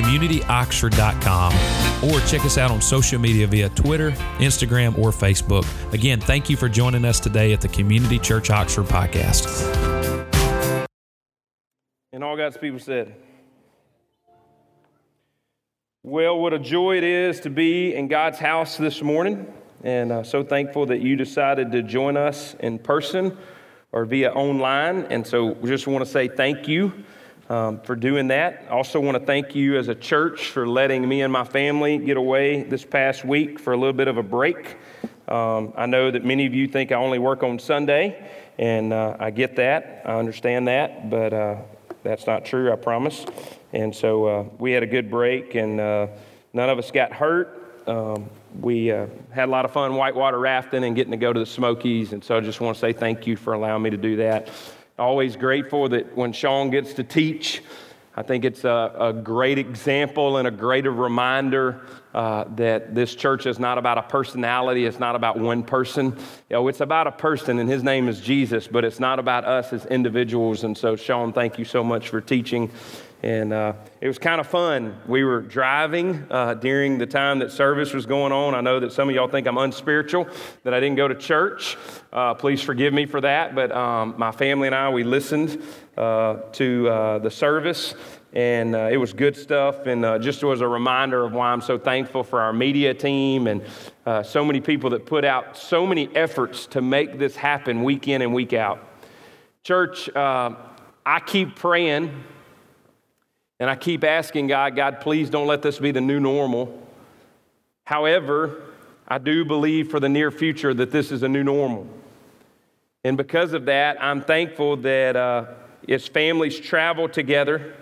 www.communityoxford.com or check us out on social media via Twitter, Instagram, or Facebook. Again, thank you for joining us today at the Community Church Oxford podcast. And all God's people said, Well, what a joy it is to be in God's house this morning. And uh, so thankful that you decided to join us in person or via online. And so we just want to say thank you um, for doing that. I also want to thank you as a church for letting me and my family get away this past week for a little bit of a break. Um, I know that many of you think I only work on Sunday, and uh, I get that. I understand that, but uh, that's not true, I promise. And so uh, we had a good break, and uh, none of us got hurt. Um, we uh, had a lot of fun whitewater rafting and getting to go to the Smokies, and so I just want to say thank you for allowing me to do that. Always grateful that when Sean gets to teach, I think it's a, a great example and a greater reminder uh, that this church is not about a personality, it's not about one person. You know, it's about a person, and his name is Jesus, but it's not about us as individuals. And so, Sean, thank you so much for teaching and uh, it was kind of fun. We were driving uh, during the time that service was going on. I know that some of y'all think I'm unspiritual, that I didn't go to church. Uh, please forgive me for that. But um, my family and I, we listened uh, to uh, the service, and uh, it was good stuff. And just was a reminder of why I'm so thankful for our media team and so many people that put out so many efforts to make this happen week in and week out. Church, I keep praying and I keep asking God, God, please don't let this be the new normal. However, I do believe for the near future that this is a new normal. And because of that, I'm thankful that uh, as families travel together,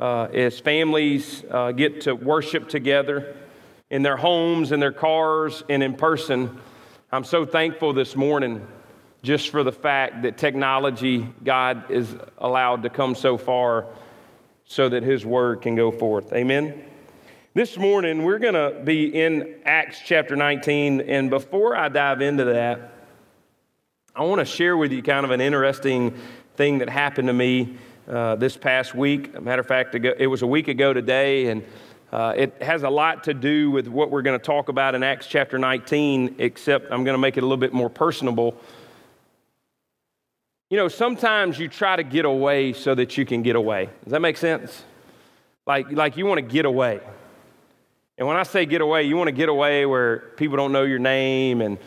uh, as families uh, get to worship together in their homes, in their cars, and in person, I'm so thankful this morning just for the fact that technology, God, is allowed to come so far so that his word can go forth. Amen. This morning, we're going to be in Acts chapter 19. And before I dive into that, I want to share with you kind of an interesting thing that happened to me uh, this past week. matter of fact, it was a week ago today, and uh, it has a lot to do with what we're going to talk about in Acts chapter 19, except I'm going to make it a little bit more personable. You know, sometimes you try to get away so that you can get away. Does that make sense? Like, like you want to get away. And when I say get away, you want to get away where people don't know your name. And,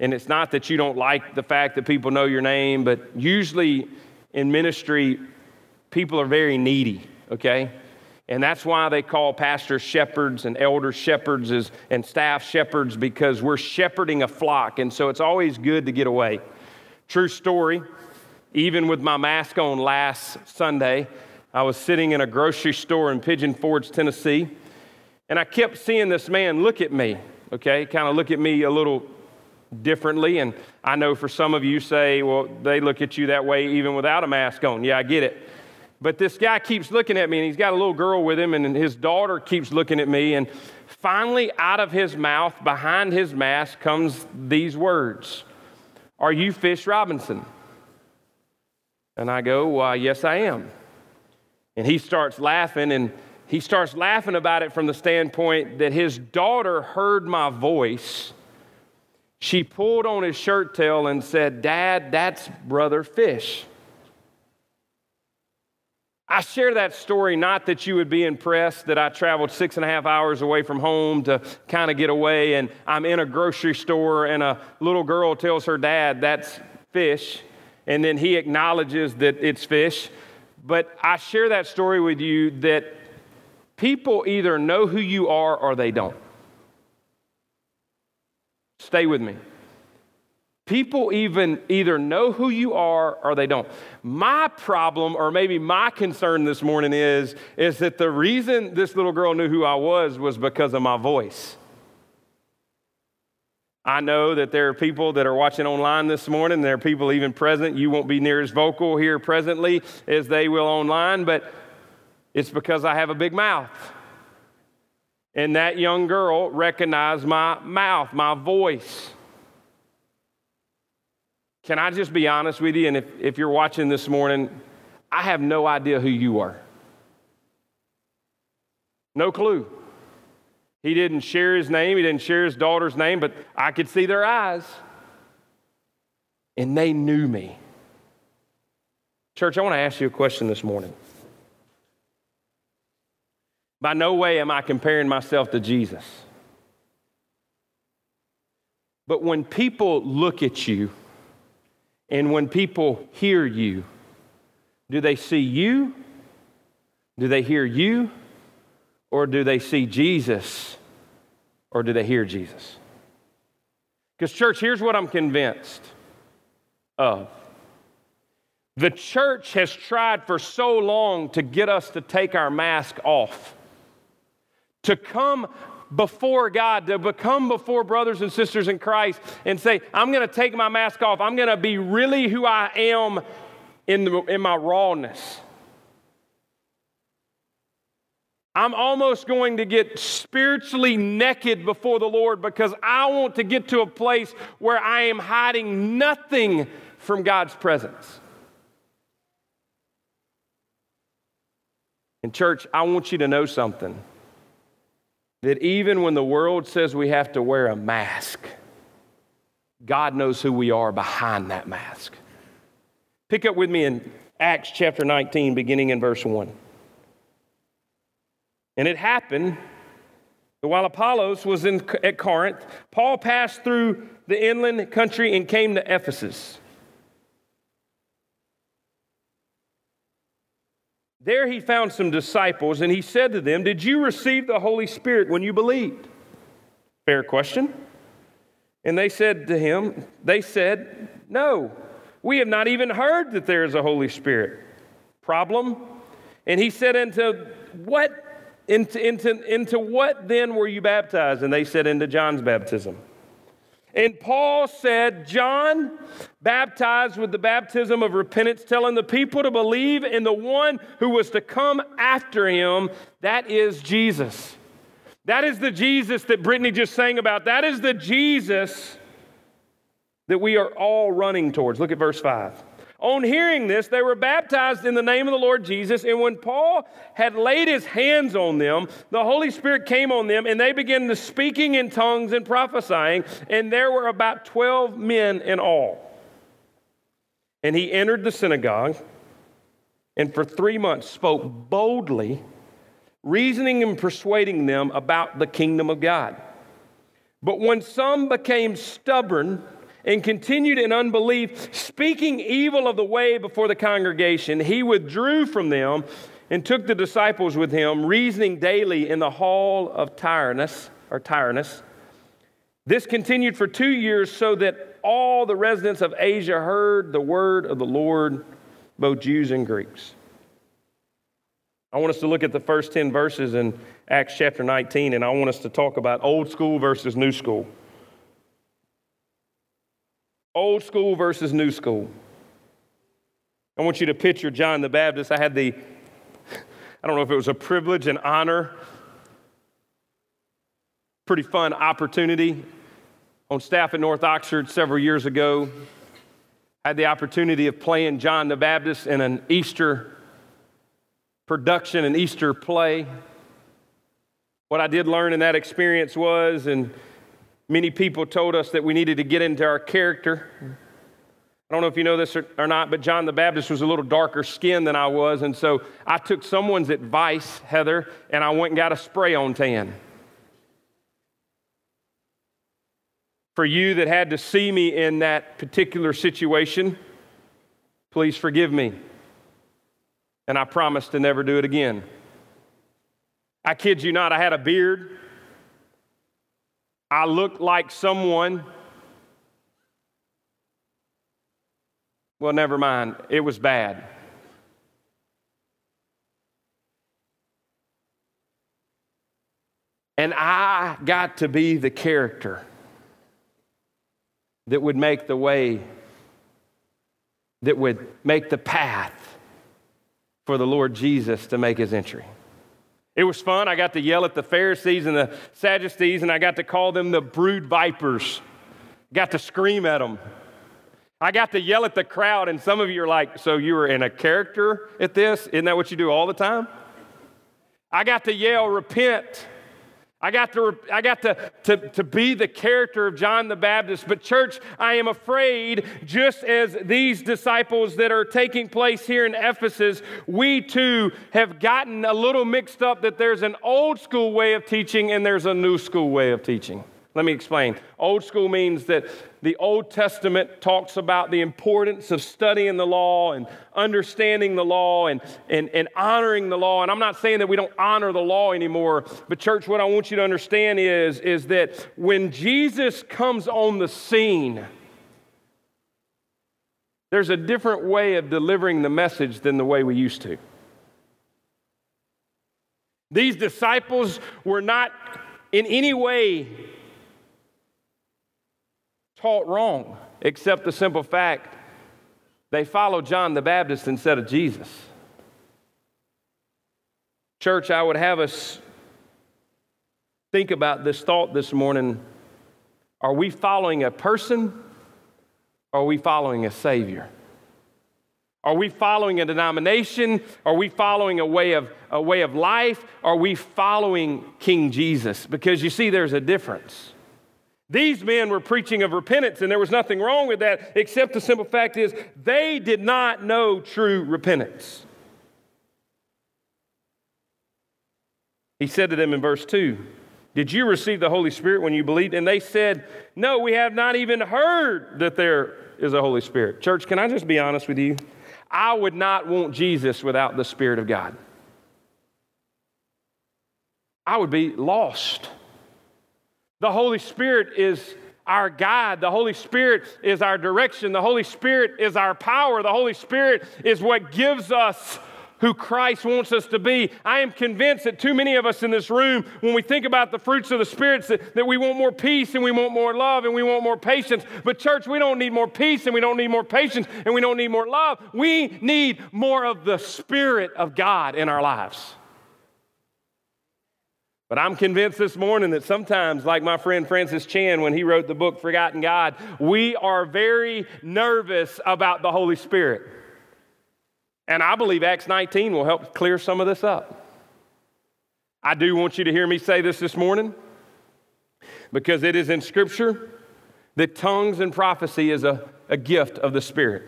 and it's not that you don't like the fact that people know your name, but usually in ministry, people are very needy, okay? And that's why they call pastors shepherds and elders shepherds and staff shepherds because we're shepherding a flock. And so it's always good to get away. True story even with my mask on last Sunday, I was sitting in a grocery store in Pigeon Forge, Tennessee, and I kept seeing this man look at me, okay, kind of look at me a little differently. And I know for some of you say, well, they look at you that way even without a mask on. Yeah, I get it. But this guy keeps looking at me, and he's got a little girl with him, and his daughter keeps looking at me. And finally, out of his mouth, behind his mask, comes these words Are you Fish Robinson? And I go, Why, yes, I am. And he starts laughing, and he starts laughing about it from the standpoint that his daughter heard my voice. She pulled on his shirt tail and said, Dad, that's Brother Fish. I share that story not that you would be impressed that I traveled six and a half hours away from home to kind of get away, and I'm in a grocery store, and a little girl tells her dad, That's fish and then he acknowledges that it's fish. But I share that story with you that people either know who you are or they don't. Stay with me. People even either know who you are or they don't. My problem, or maybe my concern this morning is, is that the reason this little girl knew who I was was because of my voice. I know that there are people that are watching online this morning. There are people even present. You won't be near as vocal here presently as they will online, but it's because I have a big mouth. And that young girl recognized my mouth, my voice. Can I just be honest with you? And if, if you're watching this morning, I have no idea who you are. No clue. He didn't share his name, he didn't share his daughter's name, but I could see their eyes. And they knew me. Church, I want to ask you a question this morning. By no way am I comparing myself to Jesus. But when people look at you and when people hear you, do they see you? Do they hear you? Or do they see Jesus? Or do they hear Jesus? Because, church, here's what I'm convinced of. The church has tried for so long to get us to take our mask off, to come before God, to become before brothers and sisters in Christ and say, I'm going to take my mask off. I'm going to be really who I am in, the, in my rawness. I'm almost going to get spiritually naked before the Lord because I want to get to a place where I am hiding nothing from God's presence. And, church, I want you to know something that even when the world says we have to wear a mask, God knows who we are behind that mask. Pick up with me in Acts chapter 19, beginning in verse 1. And it happened that while Apollos was in, at Corinth, Paul passed through the inland country and came to Ephesus. There he found some disciples, and he said to them, Did you receive the Holy Spirit when you believed? Fair question. And they said to him, They said, No, we have not even heard that there is a Holy Spirit. Problem? And he said, unto, what into, into, into what then were you baptized? And they said, Into John's baptism. And Paul said, John baptized with the baptism of repentance, telling the people to believe in the one who was to come after him. That is Jesus. That is the Jesus that Brittany just sang about. That is the Jesus that we are all running towards. Look at verse 5. On hearing this, they were baptized in the name of the Lord Jesus. And when Paul had laid his hands on them, the Holy Spirit came on them, and they began to speaking in tongues and prophesying. And there were about 12 men in all. And he entered the synagogue and for three months spoke boldly, reasoning and persuading them about the kingdom of God. But when some became stubborn, and continued in unbelief, speaking evil of the way before the congregation, he withdrew from them and took the disciples with him, reasoning daily in the hall of Tyrannus or Tyrannus. This continued for two years, so that all the residents of Asia heard the word of the Lord, both Jews and Greeks. I want us to look at the first 10 verses in Acts chapter 19, and I want us to talk about old school versus new school. Old school versus new school. I want you to picture John the Baptist. I had the, I don't know if it was a privilege and honor, pretty fun opportunity on staff at North Oxford several years ago. I had the opportunity of playing John the Baptist in an Easter production, an Easter play. What I did learn in that experience was, and Many people told us that we needed to get into our character. I don't know if you know this or, or not, but John the Baptist was a little darker skinned than I was. And so I took someone's advice, Heather, and I went and got a spray on tan. For you that had to see me in that particular situation, please forgive me. And I promise to never do it again. I kid you not, I had a beard. I looked like someone. Well, never mind. It was bad. And I got to be the character. that would make the way, that would make the path for the Lord Jesus to make his entry. It was fun. I got to yell at the Pharisees and the Sadducees, and I got to call them the brood vipers. Got to scream at them. I got to yell at the crowd, and some of you are like, So you were in a character at this? Isn't that what you do all the time? I got to yell, Repent. I got, to, I got to, to, to be the character of John the Baptist. But, church, I am afraid, just as these disciples that are taking place here in Ephesus, we too have gotten a little mixed up that there's an old school way of teaching and there's a new school way of teaching. Let me explain. Old school means that the Old Testament talks about the importance of studying the law and understanding the law and, and, and honoring the law. And I'm not saying that we don't honor the law anymore, but, church, what I want you to understand is, is that when Jesus comes on the scene, there's a different way of delivering the message than the way we used to. These disciples were not in any way taught wrong, except the simple fact they followed John the Baptist instead of Jesus. Church, I would have us think about this thought this morning. Are we following a person or are we following a Savior? Are we following a denomination? Are we following a way of, a way of life? Are we following King Jesus? Because you see, there's a difference. These men were preaching of repentance, and there was nothing wrong with that, except the simple fact is they did not know true repentance. He said to them in verse 2, Did you receive the Holy Spirit when you believed? And they said, No, we have not even heard that there is a Holy Spirit. Church, can I just be honest with you? I would not want Jesus without the Spirit of God. I would be lost. The Holy Spirit is our guide. The Holy Spirit is our direction. The Holy Spirit is our power. The Holy Spirit is what gives us who Christ wants us to be. I am convinced that too many of us in this room, when we think about the fruits of the Spirit, that, that we want more peace and we want more love and we want more patience. But, church, we don't need more peace and we don't need more patience and we don't need more love. We need more of the Spirit of God in our lives. But I'm convinced this morning that sometimes, like my friend Francis Chan when he wrote the book Forgotten God, we are very nervous about the Holy Spirit. And I believe Acts 19 will help clear some of this up. I do want you to hear me say this this morning because it is in Scripture that tongues and prophecy is a, a gift of the Spirit.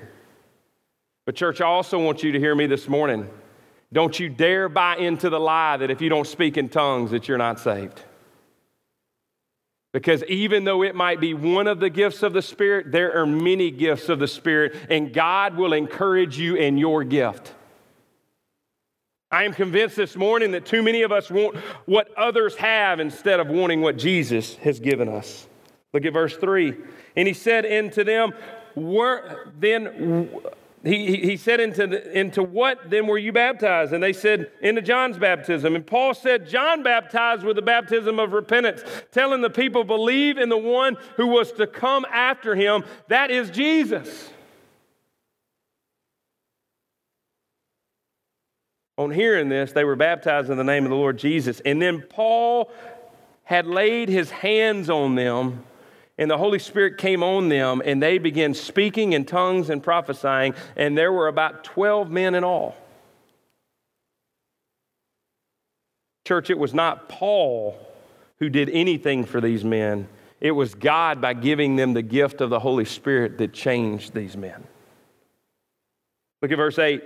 But, church, I also want you to hear me this morning don't you dare buy into the lie that if you don't speak in tongues that you're not saved. Because even though it might be one of the gifts of the Spirit, there are many gifts of the Spirit, and God will encourage you in your gift. I am convinced this morning that too many of us want what others have instead of wanting what Jesus has given us. Look at verse 3. And he said unto them, then he, he said, into, the, into what then were you baptized? And they said, Into John's baptism. And Paul said, John baptized with the baptism of repentance, telling the people, Believe in the one who was to come after him. That is Jesus. On hearing this, they were baptized in the name of the Lord Jesus. And then Paul had laid his hands on them and the Holy Spirit came on them, and they began speaking in tongues and prophesying, and there were about 12 men in all. Church, it was not Paul who did anything for these men. It was God, by giving them the gift of the Holy Spirit, that changed these men. Look at verse 8.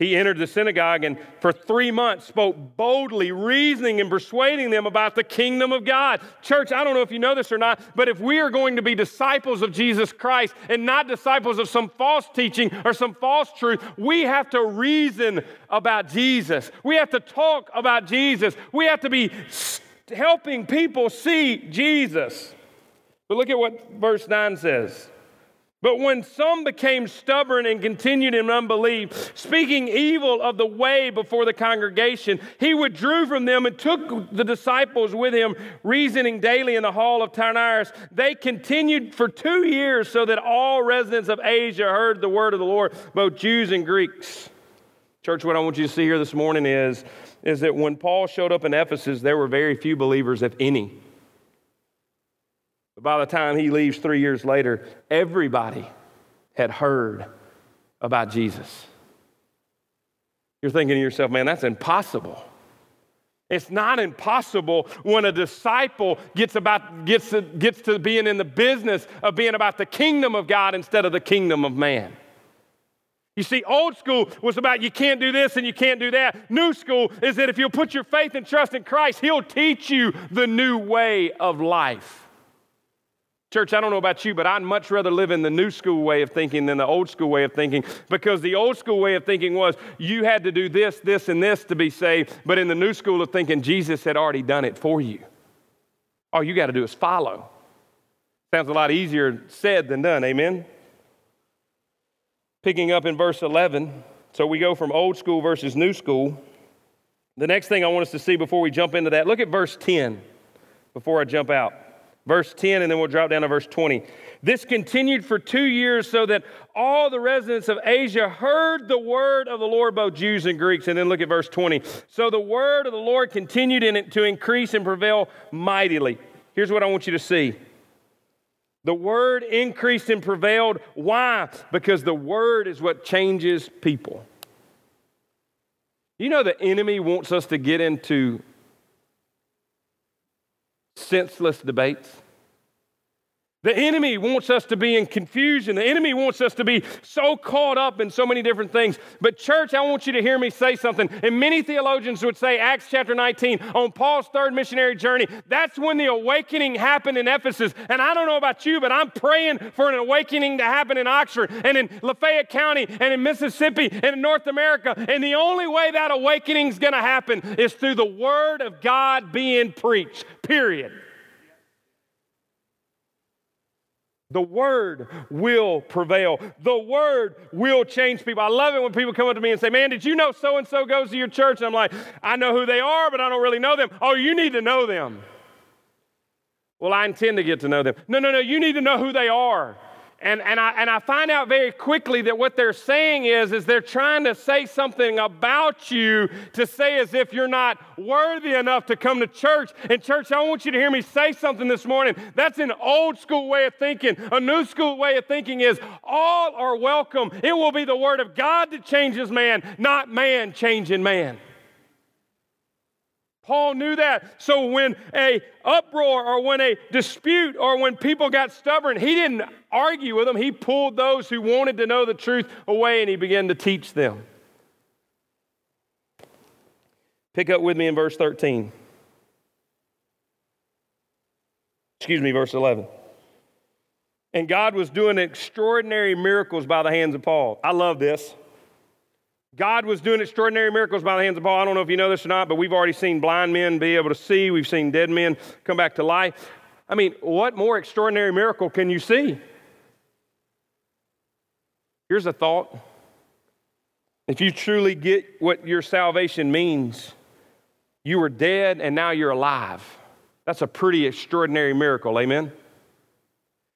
He entered the synagogue and for three months spoke boldly, reasoning and persuading them about the kingdom of God. Church, I don't know if you know this or not, but if we are going to be disciples of Jesus Christ and not disciples of some false teaching or some false truth, we have to reason about Jesus. We have to talk about Jesus. We have to be helping people see Jesus. But look at what verse 9 says. But when some became stubborn and continued in unbelief, speaking evil of the way before the congregation, he withdrew from them and took the disciples with him, reasoning daily in the hall of Tyrannus. They continued for two years so that all residents of Asia heard the word of the Lord, both Jews and Greeks. Church, what I want you to see here this morning is, is that when Paul showed up in Ephesus, there were very few believers, if any. By the time he leaves three years later, everybody had heard about Jesus. You're thinking to yourself, man, that's impossible. It's not impossible when a disciple gets, about, gets, to, gets to being in the business of being about the kingdom of God instead of the kingdom of man. You see, old school was about you can't do this and you can't do that. New school is that if you'll put your faith and trust in Christ, He'll teach you the new way of life. Church, I don't know about you, but I'd much rather live in the new school way of thinking than the old school way of thinking because the old school way of thinking was you had to do this, this, and this to be saved. But in the new school of thinking, Jesus had already done it for you. All you got to do is follow. Sounds a lot easier said than done, amen? Picking up in verse 11, so we go from old school versus new school. The next thing I want us to see before we jump into that, look at verse 10 before I jump out verse 10, and then we'll drop down to verse 20. This continued for two years so that all the residents of Asia heard the word of the Lord, both Jews and Greeks. And then look at verse 20. So the word of the Lord continued in it to increase and prevail mightily. Here's what I want you to see. The word increased and prevailed. Why? Because the word is what changes people. You know, the enemy wants us to get into senseless debates. The enemy wants us to be in confusion. The enemy wants us to be so caught up in so many different things. But, church, I want you to hear me say something. And many theologians would say, Acts chapter 19, on Paul's third missionary journey, that's when the awakening happened in Ephesus. And I don't know about you, but I'm praying for an awakening to happen in Oxford and in Lafayette County and in Mississippi and in North America. And the only way that awakening is going to happen is through the Word of God being preached, period. The word will prevail. The word will change people. I love it when people come up to me and say, Man, did you know so and so goes to your church? And I'm like, I know who they are, but I don't really know them. Oh, you need to know them. Well, I intend to get to know them. No, no, no, you need to know who they are. And, and, I, and I find out very quickly that what they're saying is, is they're trying to say something about you to say as if you're not worthy enough to come to church. And church, I want you to hear me say something this morning. That's an old school way of thinking. A new school way of thinking is all are welcome. It will be the word of God that changes man, not man changing man. Paul knew that. So when a uproar or when a dispute or when people got stubborn, he didn't argue with them. He pulled those who wanted to know the truth away and he began to teach them. Pick up with me in verse 13. Excuse me, verse 11. And God was doing extraordinary miracles by the hands of Paul. I love this. God was doing extraordinary miracles by the hands of Paul. I don't know if you know this or not, but we've already seen blind men be able to see. We've seen dead men come back to life. I mean, what more extraordinary miracle can you see? Here's a thought. If you truly get what your salvation means, you were dead and now you're alive. That's a pretty extraordinary miracle. Amen.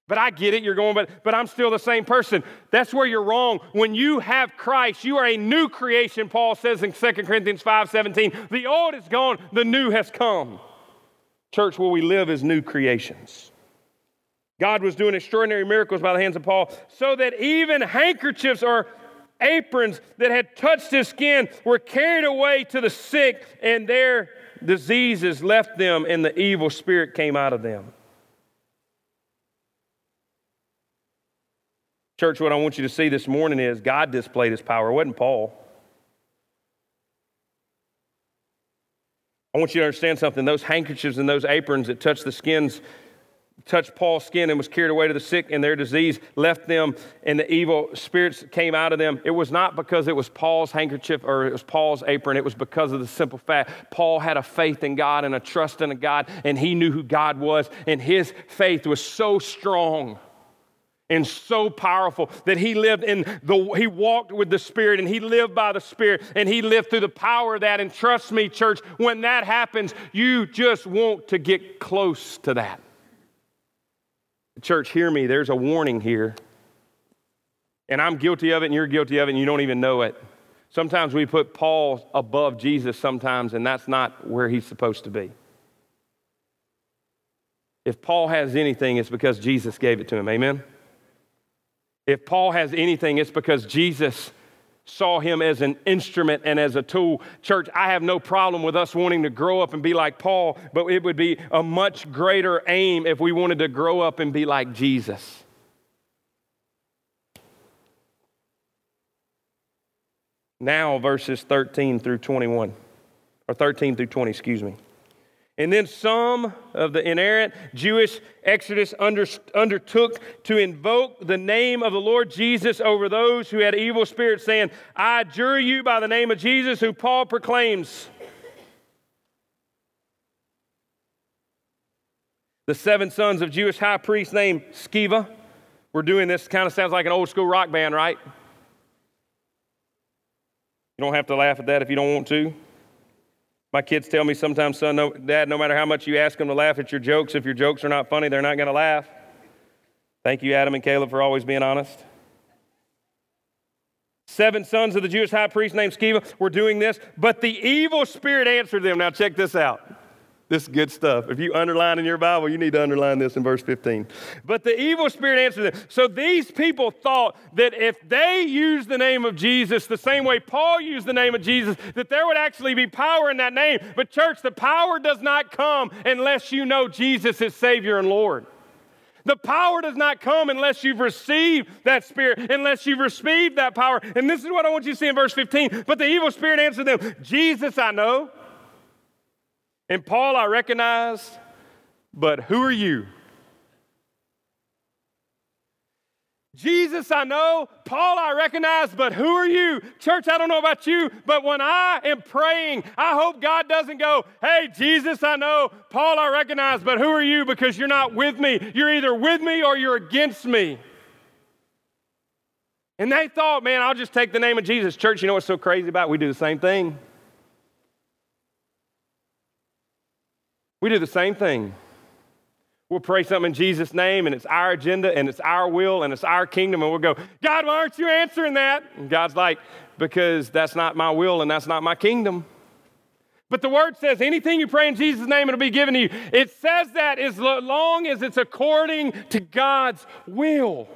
But I get it, you're going, but, but I'm still the same person. That's where you're wrong. When you have Christ, you are a new creation, Paul says in 2 Corinthians 5 17. The old is gone, the new has come. Church, where we live as new creations. God was doing extraordinary miracles by the hands of Paul, so that even handkerchiefs or aprons that had touched his skin were carried away to the sick, and their diseases left them, and the evil spirit came out of them. Church, what I want you to see this morning is God displayed his power. It wasn't Paul. I want you to understand something. Those handkerchiefs and those aprons that touched the skins, touched Paul's skin and was carried away to the sick, and their disease left them, and the evil spirits came out of them. It was not because it was Paul's handkerchief or it was Paul's apron. It was because of the simple fact Paul had a faith in God and a trust in a God, and he knew who God was, and his faith was so strong and so powerful that he lived in the he walked with the spirit and he lived by the spirit and he lived through the power of that. And trust me church when that happens you just want to get close to that. Church hear me. There's a warning here. And i'm guilty of it and you're guilty of it and you don't even know it. Sometimes we put paul above jesus sometimes and that's not where he's supposed to be. If paul has anything it's because jesus gave it to him. Amen if Paul has anything, it's because Jesus saw him as an instrument and as a tool. Church, I have no problem with us wanting to grow up and be like Paul, but it would be a much greater aim if we wanted to grow up and be like Jesus. Now, verses 13 through 21, or 13 through 20, excuse me. And then some of the inerrant Jewish Exodus under, undertook to invoke the name of the Lord Jesus over those who had evil spirits, saying, I adjure you by the name of Jesus, who Paul proclaims. The seven sons of Jewish high priest named Sceva were doing this. Kind of sounds like an old school rock band, right? You don't have to laugh at that if you don't want to. My kids tell me sometimes, son, no, dad, no matter how much you ask them to laugh at your jokes, if your jokes are not funny, they're not going to laugh. Thank you, Adam and Caleb, for always being honest. Seven sons of the Jewish high priest named Sceva were doing this, but the evil spirit answered them. Now, check this out. This is good stuff. If you underline in your Bible, you need to underline this in verse 15. But the evil spirit answered them. So these people thought that if they used the name of Jesus the same way Paul used the name of Jesus, that there would actually be power in that name. But, church, the power does not come unless you know Jesus is Savior and Lord. The power does not come unless you've received that spirit, unless you've received that power. And this is what I want you to see in verse 15. But the evil spirit answered them Jesus I know and Paul, I recognize, but who are you? Jesus, I know. Paul, I recognize, but who are you? Church, I don't know about you, but when I am praying, I hope God doesn't go, hey, Jesus, I know. Paul, I recognize, but who are you? Because you're not with me. You're either with me or you're against me. And they thought, man, I'll just take the name of Jesus. Church, you know what's so crazy about it? We do the same thing. We do the same thing. We'll pray something in Jesus' name, and it's our agenda, and it's our will, and it's our kingdom, and we'll go, God, why aren't you answering that? And God's like, because that's not my will, and that's not my kingdom. But the word says anything you pray in Jesus' name, it'll be given to you. It says that as long as it's according to God's will.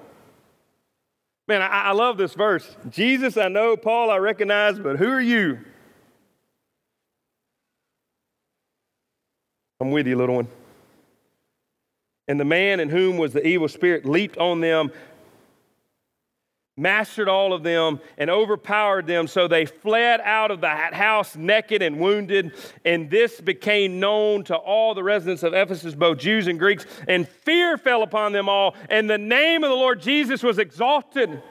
Man, I, I love this verse. Jesus, I know, Paul, I recognize, but who are you? I'm with you, little one. And the man in whom was the evil spirit leaped on them, mastered all of them, and overpowered them. So they fled out of the house naked and wounded. And this became known to all the residents of Ephesus, both Jews and Greeks. And fear fell upon them all. And the name of the Lord Jesus was exalted.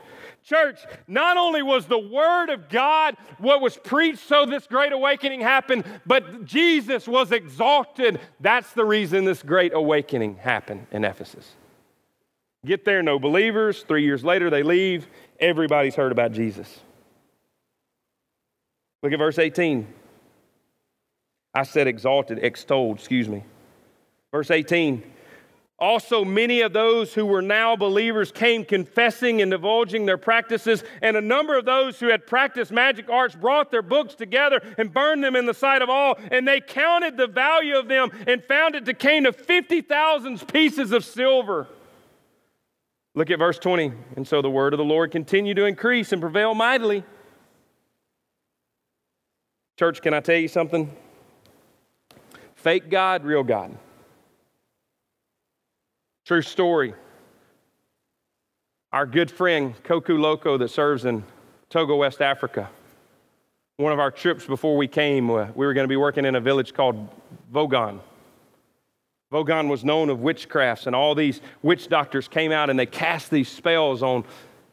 Church, not only was the Word of God what was preached so this great awakening happened, but Jesus was exalted. That's the reason this great awakening happened in Ephesus. Get there, no believers. Three years later, they leave. Everybody's heard about Jesus. Look at verse 18. I said exalted, extolled, excuse me. Verse 18. Also, many of those who were now believers came confessing and divulging their practices, and a number of those who had practiced magic arts brought their books together and burned them in the sight of all. And they counted the value of them and found it to came to 50,000 pieces of silver. Look at verse 20. And so the word of the Lord continued to increase and prevail mightily. Church, can I tell you something? Fake God, real God. True story. Our good friend, Koku Loco, that serves in Togo, West Africa. One of our trips before we came, uh, we were going to be working in a village called Vogan. Vogan was known of witchcrafts, and all these witch doctors came out and they cast these spells on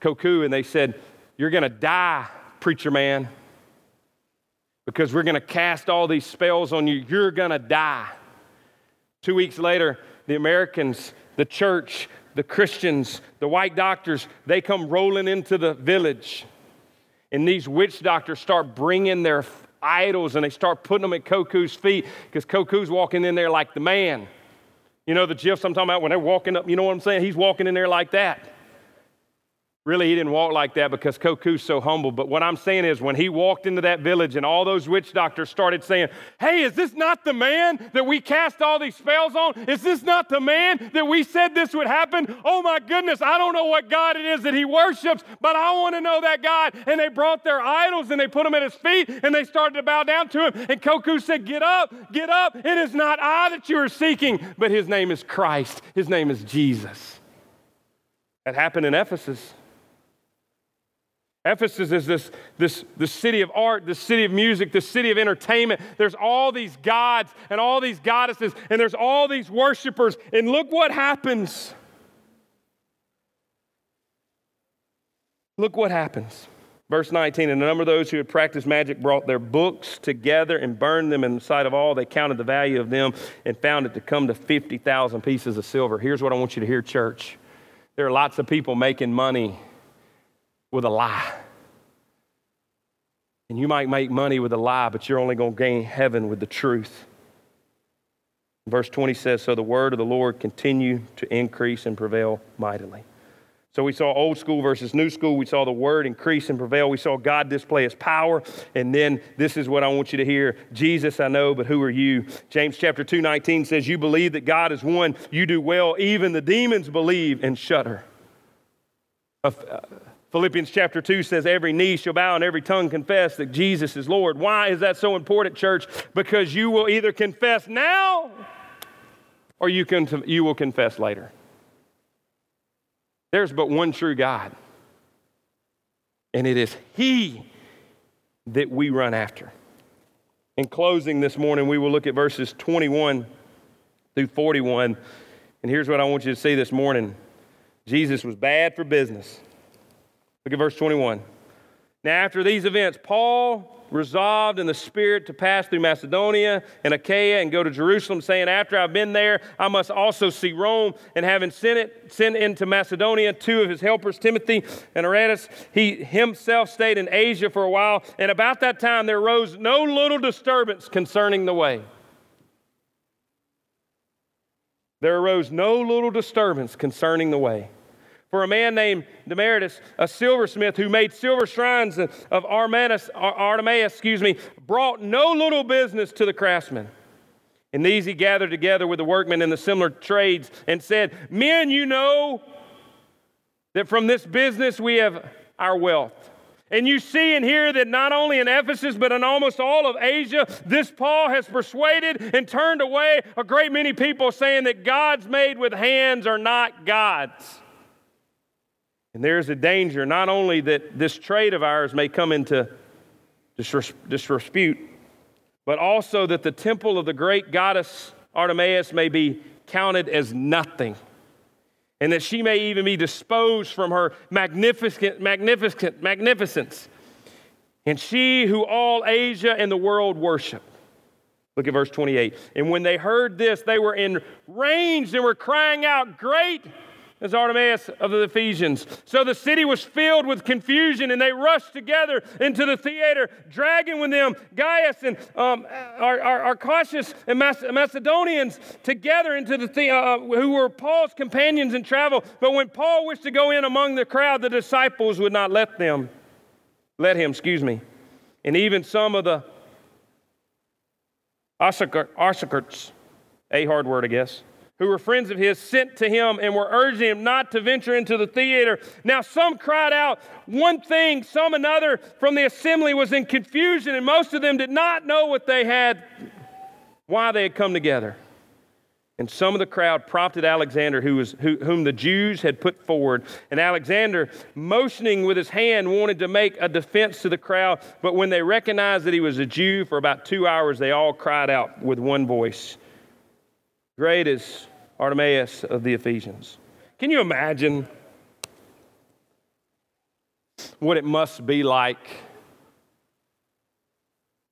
Koku, and they said, You're going to die, preacher man, because we're going to cast all these spells on you. You're going to die. Two weeks later, the Americans the church, the Christians, the white doctors, they come rolling into the village. And these witch doctors start bringing their idols and they start putting them at Koku's feet because Koku's walking in there like the man. You know the gifs I'm talking about when they're walking up, you know what I'm saying? He's walking in there like that. Really, he didn't walk like that because Koku's so humble. But what I'm saying is, when he walked into that village and all those witch doctors started saying, Hey, is this not the man that we cast all these spells on? Is this not the man that we said this would happen? Oh my goodness, I don't know what God it is that he worships, but I want to know that God. And they brought their idols and they put them at his feet and they started to bow down to him. And Koku said, Get up, get up. It is not I that you are seeking, but his name is Christ. His name is Jesus. That happened in Ephesus. Ephesus is this, this, this city of art, this city of music, this city of entertainment. There's all these gods and all these goddesses, and there's all these worshipers. And look what happens. Look what happens. Verse 19, and a number of those who had practiced magic brought their books together and burned them in the sight of all. They counted the value of them and found it to come to 50,000 pieces of silver. Here's what I want you to hear, church. There are lots of people making money with a lie. And you might make money with a lie, but you're only going to gain heaven with the truth. Verse 20 says, So the word of the Lord continued to increase and prevail mightily. So we saw old school versus new school. We saw the word increase and prevail. We saw God display his power. And then this is what I want you to hear Jesus, I know, but who are you? James chapter 2 19 says, You believe that God is one. You do well. Even the demons believe and shudder. Uh, Philippians chapter 2 says, Every knee shall bow and every tongue confess that Jesus is Lord. Why is that so important, church? Because you will either confess now or you, can, you will confess later. There's but one true God, and it is He that we run after. In closing this morning, we will look at verses 21 through 41. And here's what I want you to see this morning Jesus was bad for business. Look at verse 21. Now, after these events, Paul resolved in the Spirit to pass through Macedonia and Achaia and go to Jerusalem, saying, After I've been there, I must also see Rome. And having sent, it, sent into Macedonia two of his helpers, Timothy and Erastus, he himself stayed in Asia for a while. And about that time, there arose no little disturbance concerning the way. There arose no little disturbance concerning the way for a man named Demetrius, a silversmith who made silver shrines of Artemis, Artemis, excuse me, brought no little business to the craftsmen. And these he gathered together with the workmen in the similar trades and said, Men, you know that from this business we have our wealth. And you see and hear that not only in Ephesus, but in almost all of Asia, this Paul has persuaded and turned away a great many people, saying that gods made with hands are not gods. And there's a danger not only that this trade of ours may come into disrepute, but also that the temple of the great goddess Artemis may be counted as nothing. And that she may even be disposed from her magnificent, magnificent, magnificence. And she who all Asia and the world worship. Look at verse 28. And when they heard this, they were enraged and were crying out, Great as Artemis of the Ephesians. So the city was filled with confusion, and they rushed together into the theater, dragging with them Gaius and um, Aristarchus and Macedonians together into the, the uh, who were Paul's companions in travel. But when Paul wished to go in among the crowd, the disciples would not let them, let him, excuse me. And even some of the Arsakarts, a hard word, I guess, who were friends of his, sent to him and were urging him not to venture into the theater. Now, some cried out one thing, some another from the assembly was in confusion, and most of them did not know what they had, why they had come together. And some of the crowd prompted Alexander, who was, who, whom the Jews had put forward. And Alexander, motioning with his hand, wanted to make a defense to the crowd. But when they recognized that he was a Jew, for about two hours they all cried out with one voice Great is Artemis of the Ephesians. Can you imagine what it must be like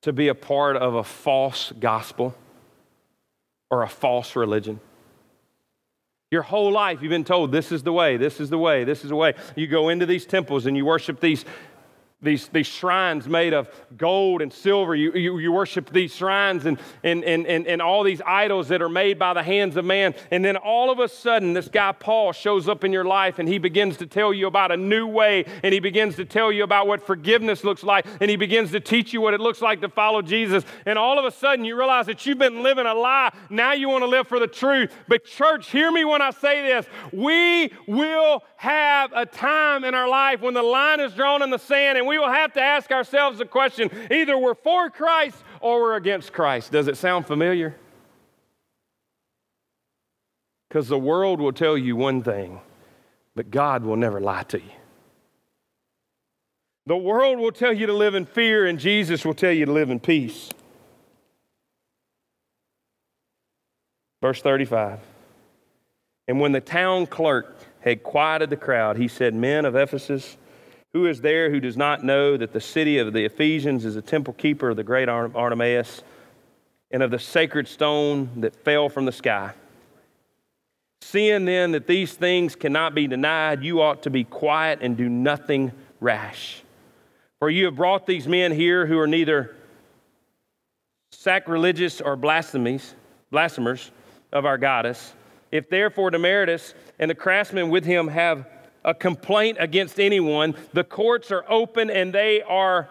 to be a part of a false gospel or a false religion? Your whole life, you've been told this is the way, this is the way, this is the way. You go into these temples and you worship these these, these shrines made of gold and silver. You, you, you, worship these shrines and, and, and, and, and all these idols that are made by the hands of man. And then all of a sudden, this guy Paul shows up in your life and he begins to tell you about a new way and he begins to tell you about what forgiveness looks like and he begins to teach you what it looks like to follow Jesus. And all of a sudden, you realize that you've been living a lie. Now you want to live for the truth. But, church, hear me when I say this. We will have a time in our life when the line is drawn in the sand and we will have to ask ourselves the question either we're for Christ or we're against Christ. Does it sound familiar? Because the world will tell you one thing, but God will never lie to you. The world will tell you to live in fear, and Jesus will tell you to live in peace. Verse 35. And when the town clerk had quieted the crowd, he said, Men of Ephesus, who is there who does not know that the city of the Ephesians is a temple keeper of the great Artemis and of the sacred stone that fell from the sky? Seeing then that these things cannot be denied, you ought to be quiet and do nothing rash. For you have brought these men here who are neither sacrilegious or blasphemies, blasphemers of our goddess. If therefore Demetrius and the craftsmen with him have a complaint against anyone. The courts are open and they are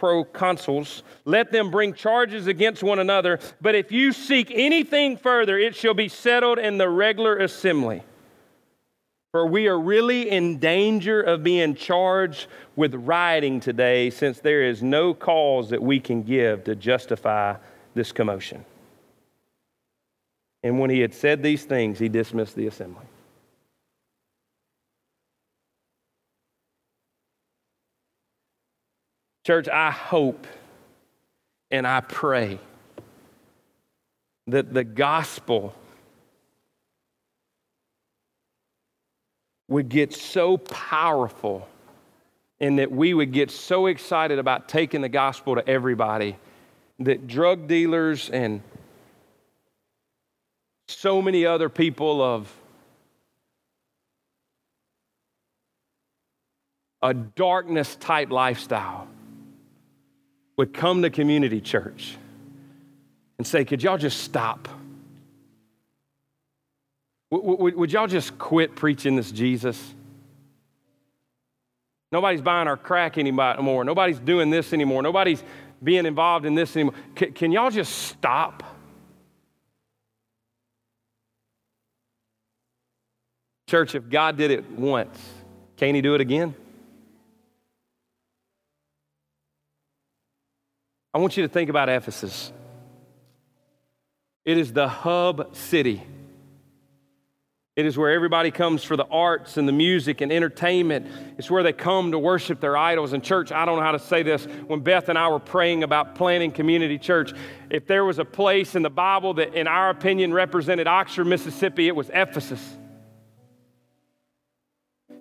proconsuls. Let them bring charges against one another. But if you seek anything further, it shall be settled in the regular assembly. For we are really in danger of being charged with rioting today, since there is no cause that we can give to justify this commotion. And when he had said these things, he dismissed the assembly. Church, I hope and I pray that the gospel would get so powerful and that we would get so excited about taking the gospel to everybody that drug dealers and so many other people of a darkness type lifestyle would come to community church and say, Could y'all just stop? Would, y'all just quit preaching this Jesus? Nobody's buying our crack anymore. Nobody's doing this anymore. Nobody's being involved in this anymore. Can, can y'all just stop? Church, if God did it once, can He do it again? I want you to think about Ephesus. It is the hub city. It is where everybody comes for the arts and the music and entertainment. It's where they come to worship their idols. And, church, I don't know how to say this. When Beth and I were praying about planning community church, if there was a place in the Bible that, in our opinion, represented Oxford, Mississippi, it was Ephesus.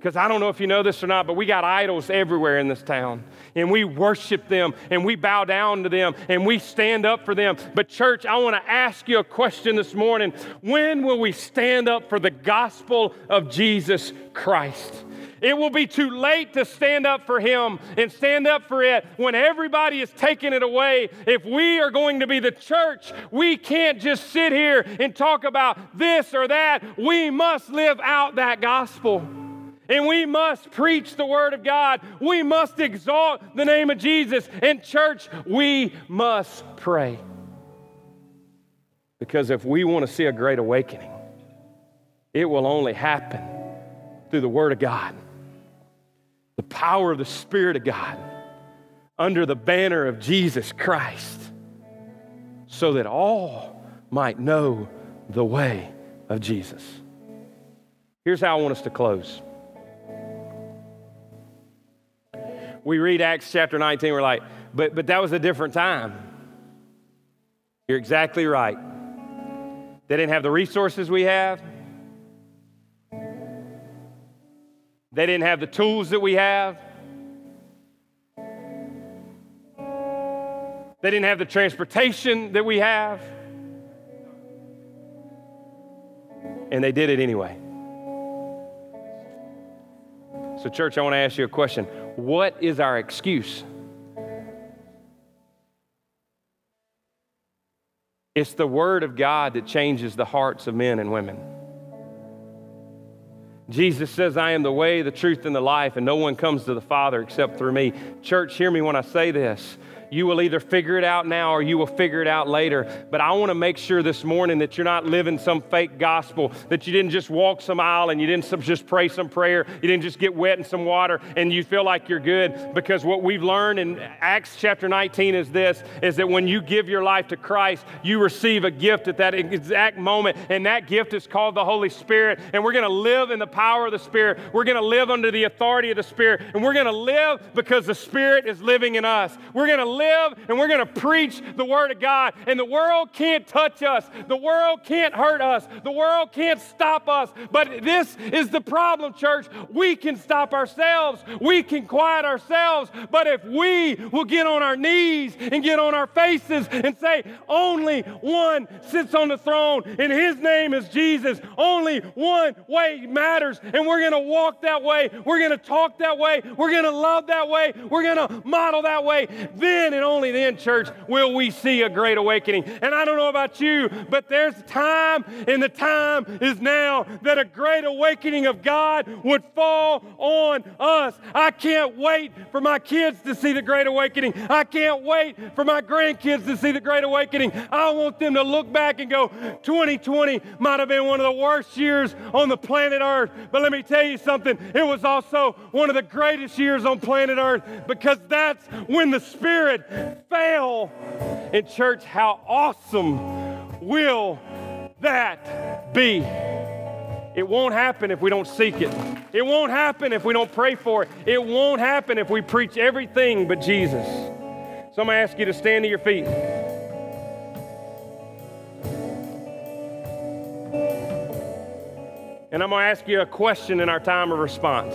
Because I don't know if you know this or not, but we got idols everywhere in this town. And we worship them and we bow down to them and we stand up for them. But, church, I want to ask you a question this morning. When will we stand up for the gospel of Jesus Christ? It will be too late to stand up for Him and stand up for it when everybody is taking it away. If we are going to be the church, we can't just sit here and talk about this or that. We must live out that gospel and we must preach the Word of God. We must exalt the name of Jesus. In church, we must pray. Because if we want to see a great awakening, it will only happen through the Word of God, the power of the Spirit of God, under the banner of Jesus Christ, so that all might know the way of Jesus. Here's how I want us to close. We read Acts chapter 19, we're like, but, but that was a different time. You're exactly right. They didn't have the resources we have. They didn't have the tools that we have. They didn't have the transportation that we have. and they did it anyway. So, church, I want to ask you a question. What is our excuse? It's the Word of God that changes the hearts of men and women. Jesus says, I am the way, the truth, and the life, and no one comes to the Father except through me. Church, hear me when I say this. You will either figure it out now or you will figure it out later. But I want to make sure this morning that you're not living some fake gospel, that you didn't just walk some aisle and you didn't just pray some prayer, you didn't just get wet in some water and you feel like you're good. Because what we've learned in Acts chapter 19 is this is that when you give your life to Christ, you receive a gift at that exact moment. And that gift is called the Holy Spirit. And we're going to live in the power of the Spirit. We're going to live under the authority of the Spirit. And we're going to live because the Spirit is living in us. We're going to and we're going to preach the Word of God. And the world can't touch us, the world can't hurt us, the world can't stop us. But this is the problem, church. We can stop ourselves, we can quiet ourselves. But if we will get on our knees and get on our faces and say, Only one sits on the throne, and his name is Jesus, only one way matters, and we're going to walk that way, we're going to talk that way, we're going to love that way, we're going to model that way, then and only then, church, will we see a great awakening. And I don't know about you, but there's time, and the time is now that a great awakening of God would fall on us. I can't wait for my kids to see the great awakening. I can't wait for my grandkids to see the great awakening. I want them to look back and go, 2020 might have been one of the worst years on the planet Earth. But let me tell you something, it was also one of the greatest years on planet Earth because that's when the Spirit fail in church, how awesome will that be? It won't happen if we don't seek it. It won't happen if we don't pray for it. It won't happen if we preach everything but Jesus. So I'm going to ask you to stand to your feet. And I'm going to ask you a question in our time of response.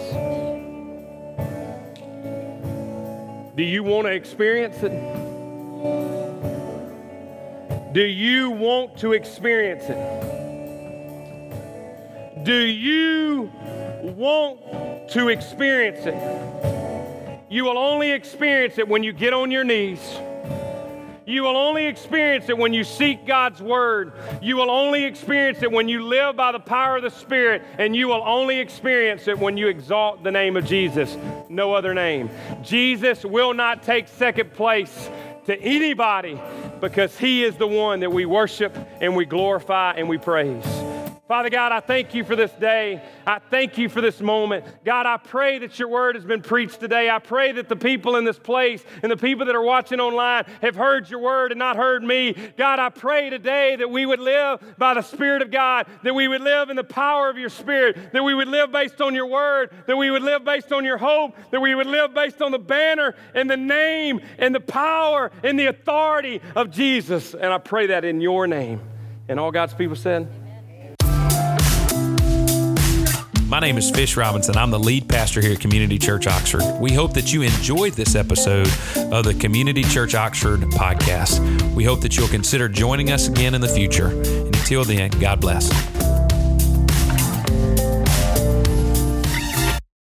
Do you want to experience it? Do you want to experience it? Do you want to experience it? You will only experience it when you get on your knees. You will only experience it when you seek God's word. You will only experience it when you live by the power of the Spirit. And you will only experience it when you exalt the name of Jesus, no other name. Jesus will not take second place to anybody because he is the one that we worship and we glorify and we praise. Father God, I thank you for this day. I thank you for this moment. God, I pray that your word has been preached today. I pray that the people in this place and the people that are watching online have heard your word and not heard me. God, I pray today that we would live by the Spirit of God, that we would live in the power of your Spirit, that we would live based on your word, that we would live based on your hope, that we would live based on the banner and the name and the power and the authority of Jesus. And I pray that in your name. And all God's people said, My name is Fish Robinson. I'm the lead pastor here at Community Church Oxford. We hope that you enjoyed this episode of the Community Church Oxford podcast. We hope that you'll consider joining us again in the future. And until then, God bless.